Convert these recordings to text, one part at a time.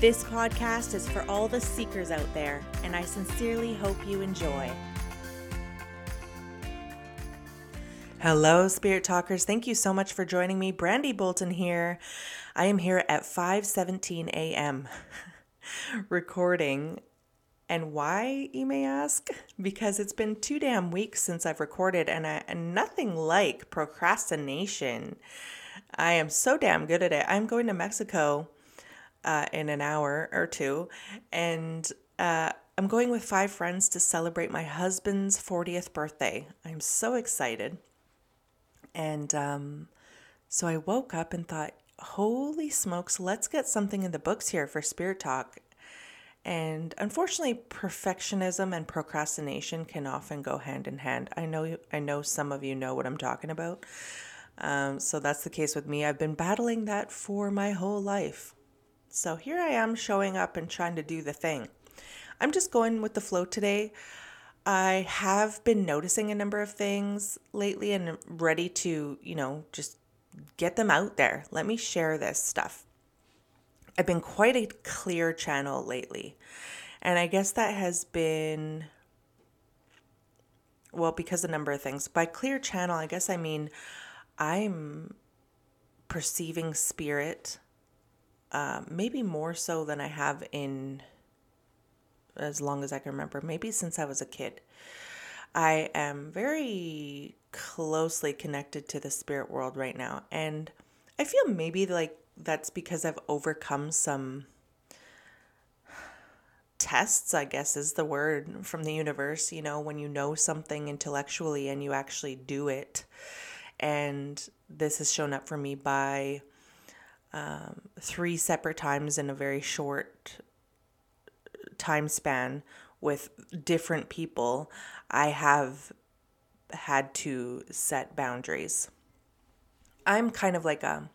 This podcast is for all the seekers out there, and I sincerely hope you enjoy. Hello, Spirit Talkers. Thank you so much for joining me. Brandy Bolton here. I am here at 5:17 a.m. recording. And why, you may ask? Because it's been two damn weeks since I've recorded, and, I, and nothing like procrastination. I am so damn good at it. I'm going to Mexico uh, in an hour or two. And uh, I'm going with five friends to celebrate my husband's 40th birthday. I'm so excited. And um, so I woke up and thought, holy smokes, let's get something in the books here for Spirit Talk. And unfortunately, perfectionism and procrastination can often go hand in hand. I know I know some of you know what I'm talking about. Um, so that's the case with me. I've been battling that for my whole life. So here I am showing up and trying to do the thing. I'm just going with the flow today. I have been noticing a number of things lately and ready to, you know, just get them out there. Let me share this stuff. I've been quite a clear channel lately. And I guess that has been, well, because a number of things. By clear channel, I guess I mean I'm perceiving spirit uh, maybe more so than I have in as long as I can remember, maybe since I was a kid. I am very closely connected to the spirit world right now. And I feel maybe like that's because I've overcome some tests, I guess is the word from the universe. You know, when you know something intellectually and you actually do it. And this has shown up for me by um, three separate times in a very short time span with different people, I have had to set boundaries. I'm kind of like a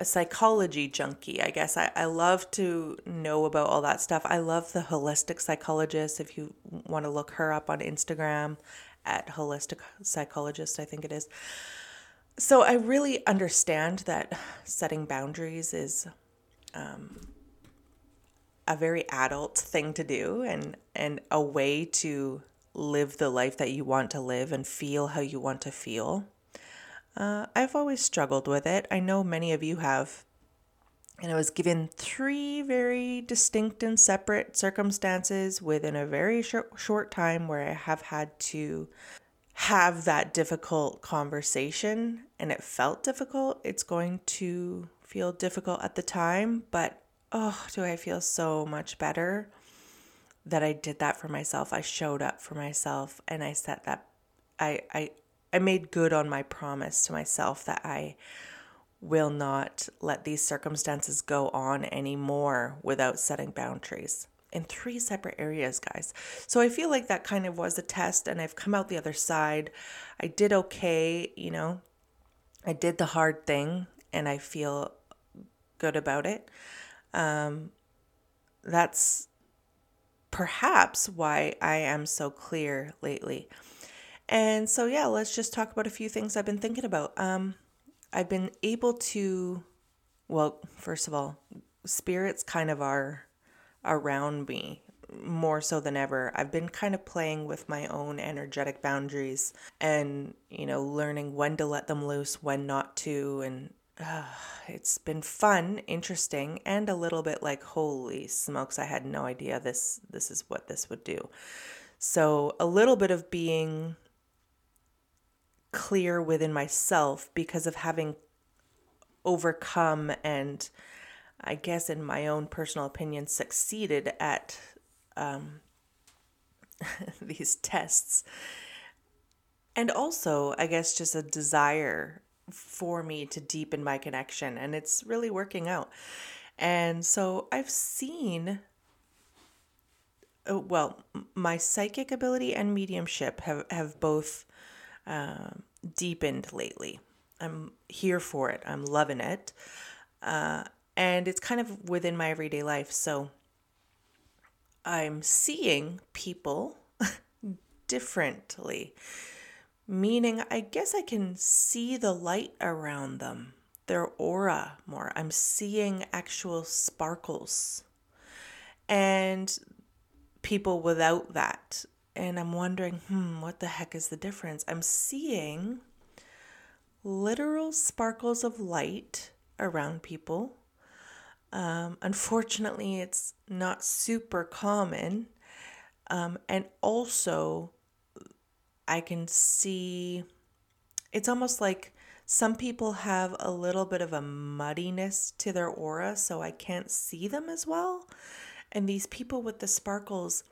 a psychology junkie, I guess. I, I love to know about all that stuff. I love the holistic psychologist. If you want to look her up on Instagram at holistic psychologist, I think it is. So I really understand that setting boundaries is um, a very adult thing to do and, and a way to live the life that you want to live and feel how you want to feel. Uh, I've always struggled with it. I know many of you have. And I was given three very distinct and separate circumstances within a very short, short time where I have had to have that difficult conversation and it felt difficult, it's going to feel difficult at the time, but oh, do I feel so much better that I did that for myself. I showed up for myself and I set that I I I made good on my promise to myself that I will not let these circumstances go on anymore without setting boundaries in three separate areas, guys. So I feel like that kind of was a test, and I've come out the other side. I did okay, you know, I did the hard thing, and I feel good about it. Um, that's perhaps why I am so clear lately. And so, yeah, let's just talk about a few things I've been thinking about. Um, I've been able to, well, first of all, spirits kind of are around me more so than ever. I've been kind of playing with my own energetic boundaries and, you know, learning when to let them loose, when not to. And uh, it's been fun, interesting, and a little bit like, holy smokes, I had no idea this, this is what this would do. So a little bit of being clear within myself because of having overcome and I guess, in my own personal opinion, succeeded at um, these tests. And also, I guess, just a desire for me to deepen my connection, and it's really working out. And so I've seen uh, well, my psychic ability and mediumship have, have both uh, deepened lately. I'm here for it. I'm loving it. Uh, and it's kind of within my everyday life. So I'm seeing people differently, meaning I guess I can see the light around them, their aura more. I'm seeing actual sparkles. And people without that. And I'm wondering, hmm, what the heck is the difference? I'm seeing literal sparkles of light around people. Um, unfortunately, it's not super common. Um, and also, I can see it's almost like some people have a little bit of a muddiness to their aura, so I can't see them as well. And these people with the sparkles,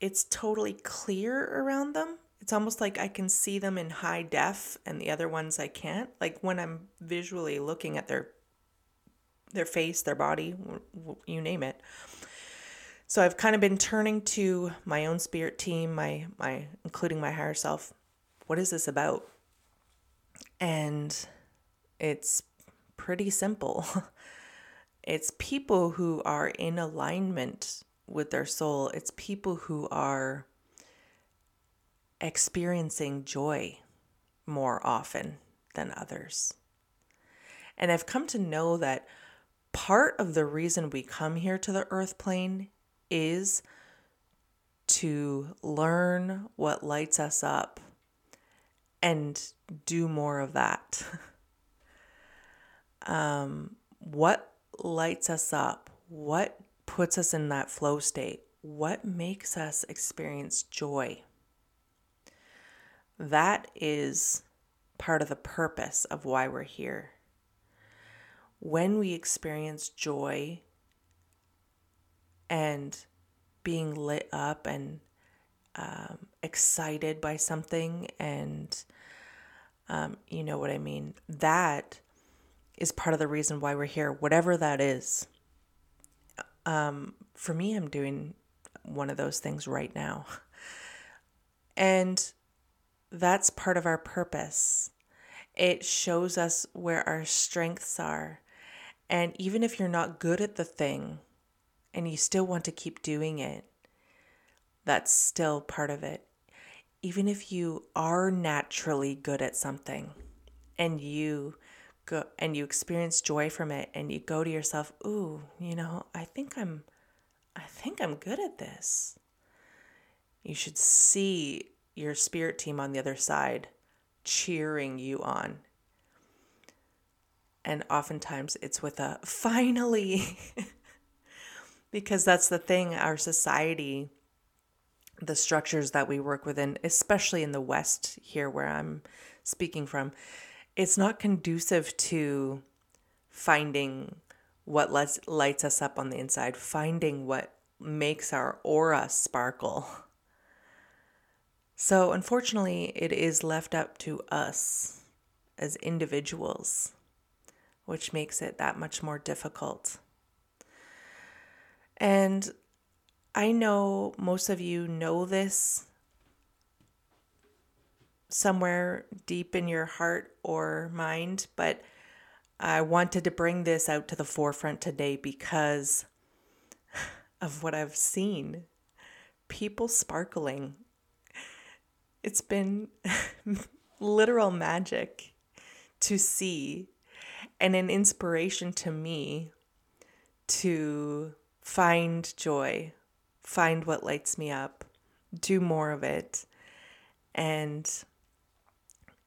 it's totally clear around them. It's almost like I can see them in high def and the other ones I can't. Like when I'm visually looking at their their face, their body, you name it. So I've kind of been turning to my own spirit team, my my including my higher self. What is this about? And it's pretty simple. It's people who are in alignment with their soul. It's people who are experiencing joy more often than others. And I've come to know that part of the reason we come here to the earth plane is to learn what lights us up and do more of that. um, what lights us up? What puts us in that flow state? What makes us experience joy? That is part of the purpose of why we're here. When we experience joy and being lit up and um, excited by something, and um, you know what I mean, that is part of the reason why we're here, whatever that is. Um, for me, I'm doing one of those things right now. And that's part of our purpose. It shows us where our strengths are. And even if you're not good at the thing and you still want to keep doing it, that's still part of it. Even if you are naturally good at something and you go and you experience joy from it and you go to yourself, "Ooh, you know, I think I'm I think I'm good at this." You should see your spirit team on the other side cheering you on. And oftentimes it's with a finally because that's the thing our society the structures that we work within, especially in the West here where I'm speaking from, it's not conducive to finding what lights, lights us up on the inside, finding what makes our aura sparkle. So, unfortunately, it is left up to us as individuals, which makes it that much more difficult. And I know most of you know this somewhere deep in your heart or mind, but I wanted to bring this out to the forefront today because of what I've seen. People sparkling. It's been literal magic to see and an inspiration to me to find joy, find what lights me up, do more of it, and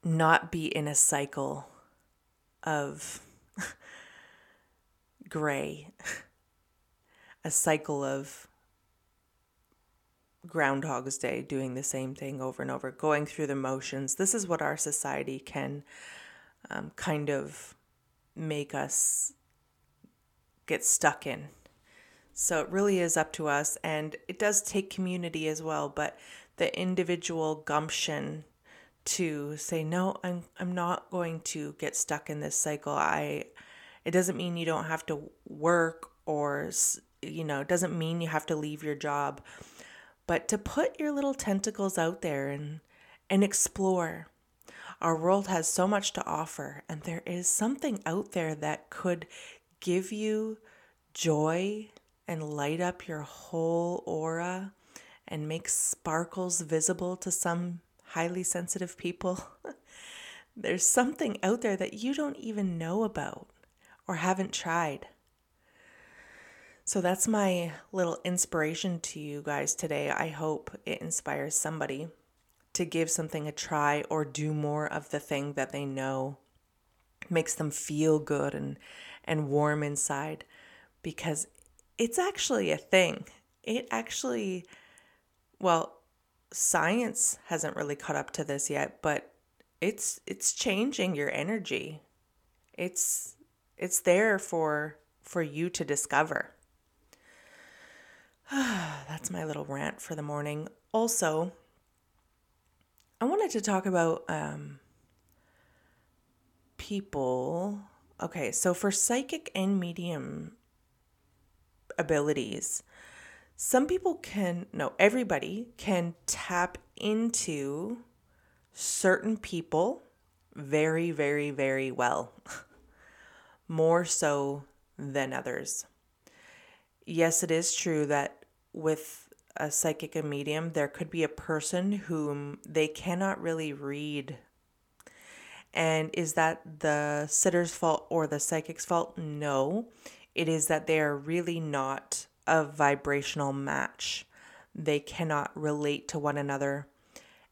not be in a cycle of gray, a cycle of Groundhog's Day, doing the same thing over and over, going through the motions. This is what our society can um, kind of make us get stuck in. So it really is up to us, and it does take community as well, but the individual gumption to say no i'm i'm not going to get stuck in this cycle i it doesn't mean you don't have to work or you know, it doesn't mean you have to leave your job, but to put your little tentacles out there and and explore. Our world has so much to offer, and there is something out there that could give you joy and light up your whole aura and make sparkles visible to some highly sensitive people. There's something out there that you don't even know about or haven't tried. So that's my little inspiration to you guys today. I hope it inspires somebody to give something a try or do more of the thing that they know makes them feel good and and warm inside because it's actually a thing. It actually well, science hasn't really caught up to this yet, but it's it's changing your energy. It's it's there for for you to discover. That's my little rant for the morning. Also, I wanted to talk about um, people. Okay, so for psychic and medium abilities, some people can, no, everybody can tap into certain people very, very, very well, more so than others. Yes, it is true that with a psychic a medium, there could be a person whom they cannot really read. And is that the sitter's fault or the psychic's fault? No. It is that they are really not a vibrational match. They cannot relate to one another.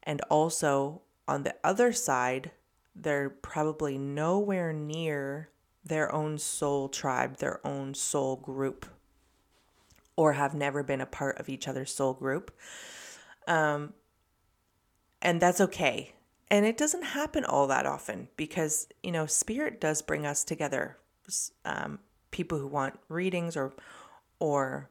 And also, on the other side, they're probably nowhere near their own soul tribe, their own soul group, or have never been a part of each other's soul group. Um, and that's okay. And it doesn't happen all that often because, you know, spirit does bring us together. Um, people who want readings or or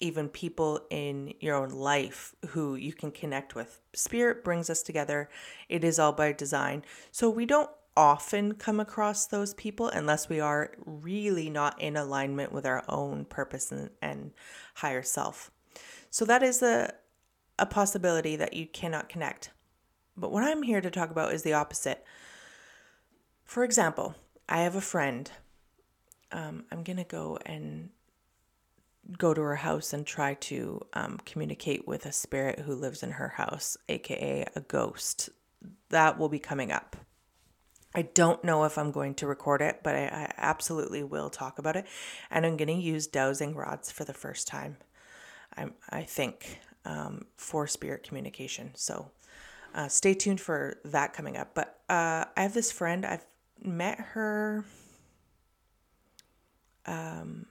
even people in your own life who you can connect with. Spirit brings us together. It is all by design. So we don't often come across those people unless we are really not in alignment with our own purpose and, and higher self. So that is a, a possibility that you cannot connect. But what I'm here to talk about is the opposite. For example, I have a friend um, I'm going to go and go to her house and try to um, communicate with a spirit who lives in her house, aka a ghost. That will be coming up. I don't know if I'm going to record it, but I, I absolutely will talk about it. And I'm going to use dowsing rods for the first time, I'm, I think, um, for spirit communication. So uh, stay tuned for that coming up. But uh, I have this friend, I've met her um,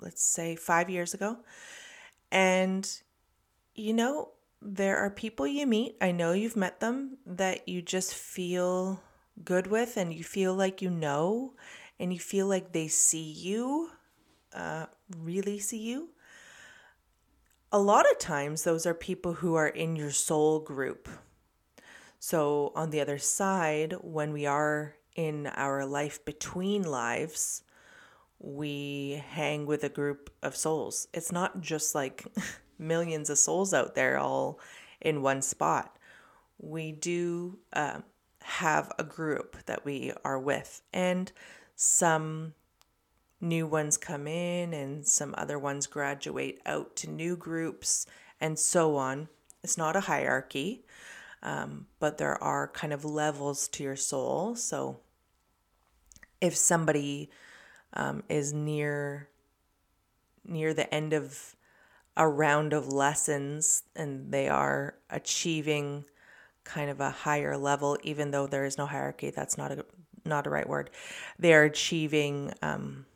let's say five years ago. And, you know, there are people you meet, I know you've met them, that you just feel good with and you feel like you know and you feel like they see you, uh, really see you. A lot of times, those are people who are in your soul group. So, on the other side, when we are in our life between lives, we hang with a group of souls. It's not just like millions of souls out there all in one spot. We do uh, have a group that we are with, and some new ones come in, and some other ones graduate out to new groups, and so on. It's not a hierarchy, um, but there are kind of levels to your soul. So if somebody um, is near near the end of a round of lessons and they are achieving kind of a higher level even though there is no hierarchy that's not a not a right word. They are achieving um,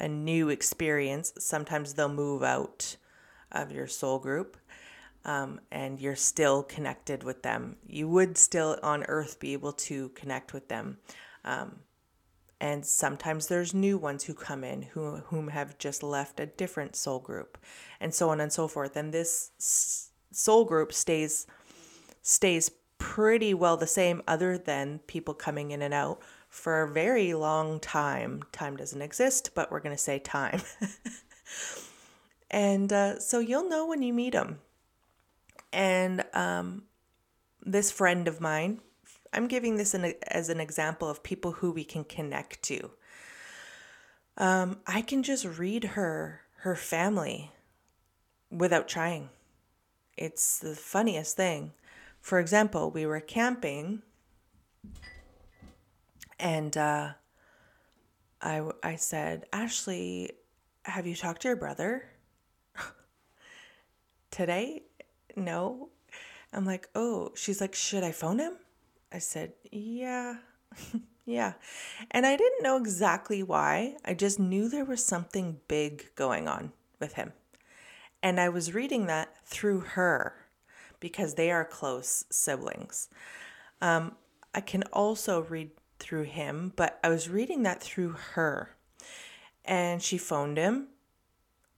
a new experience. Sometimes they'll move out of your soul group um, and you're still connected with them. You would still on earth be able to connect with them. Um, and sometimes there's new ones who come in who whom have just left a different soul group and so on and so forth. And this soul group stays stays pretty well the same other than people coming in and out for a very long time time doesn't exist but we're going to say time And uh, so you'll know when you meet them. And um, this friend of mine, I'm giving this an, as an example of people who we can connect to. Um, I can just read her her family without trying. It's the funniest thing. For example, we were camping and uh, I, I said, Ashley, have you talked to your brother today? No. I'm like, oh, she's like, should I phone him? I said, yeah, yeah. And I didn't know exactly why. I just knew there was something big going on with him. And I was reading that through her because they are close siblings. Um, I can also read through him, but I was reading that through her. And she phoned him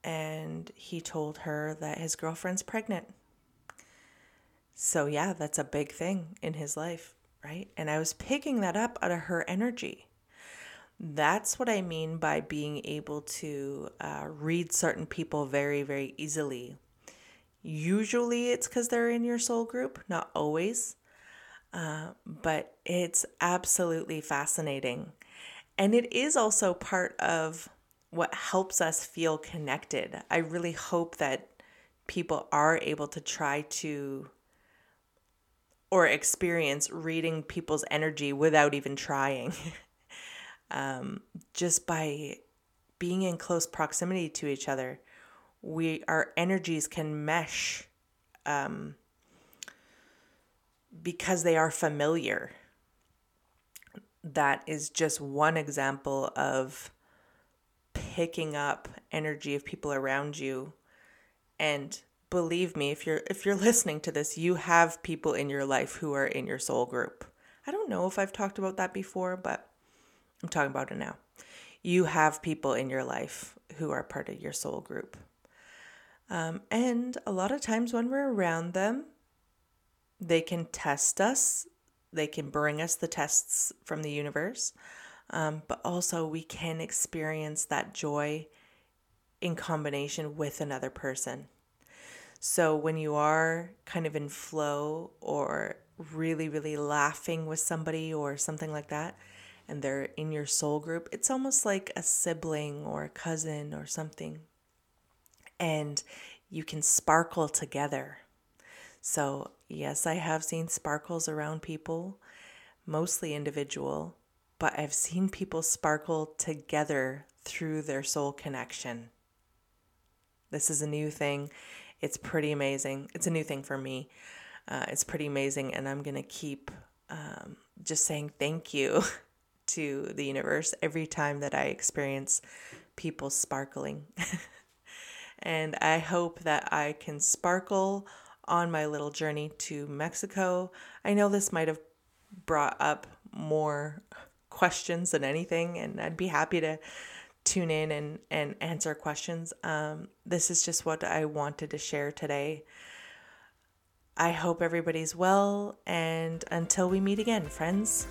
and he told her that his girlfriend's pregnant. So, yeah, that's a big thing in his life, right? And I was picking that up out of her energy. That's what I mean by being able to uh, read certain people very, very easily. Usually it's because they're in your soul group, not always. Uh, but it's absolutely fascinating. And it is also part of what helps us feel connected. I really hope that people are able to try to or experience reading people's energy without even trying. um, just by being in close proximity to each other, we our energies can mesh um, because they are familiar. That is just one example of picking up energy of people around you and believe me if you're if you're listening to this you have people in your life who are in your soul group i don't know if i've talked about that before but I'm talking about it now. You have people in your life who are part of your soul group. Um, and a lot of times when we're around them, they can test us, they can bring us the tests from the universe, um, but also we can experience that joy in combination with another person. So when you are kind of in flow or really, really laughing with somebody or something like that, and they're in your soul group, it's almost like a sibling or a cousin or something. And you can sparkle together. So, yes, I have seen sparkles around people, mostly individual, but I've seen people sparkle together through their soul connection. This is a new thing. It's pretty amazing. It's a new thing for me. Uh, it's pretty amazing, and I'm going to keep um, just saying thank you to the universe every time that I experience people sparkling. and I hope that I can sparkle on my little journey to Mexico. I know this might have brought up more questions than anything, and I'd be happy to tune in and, and answer questions. Um, this is just what I wanted to share today. I hope everybody's well, and until we meet again, friends.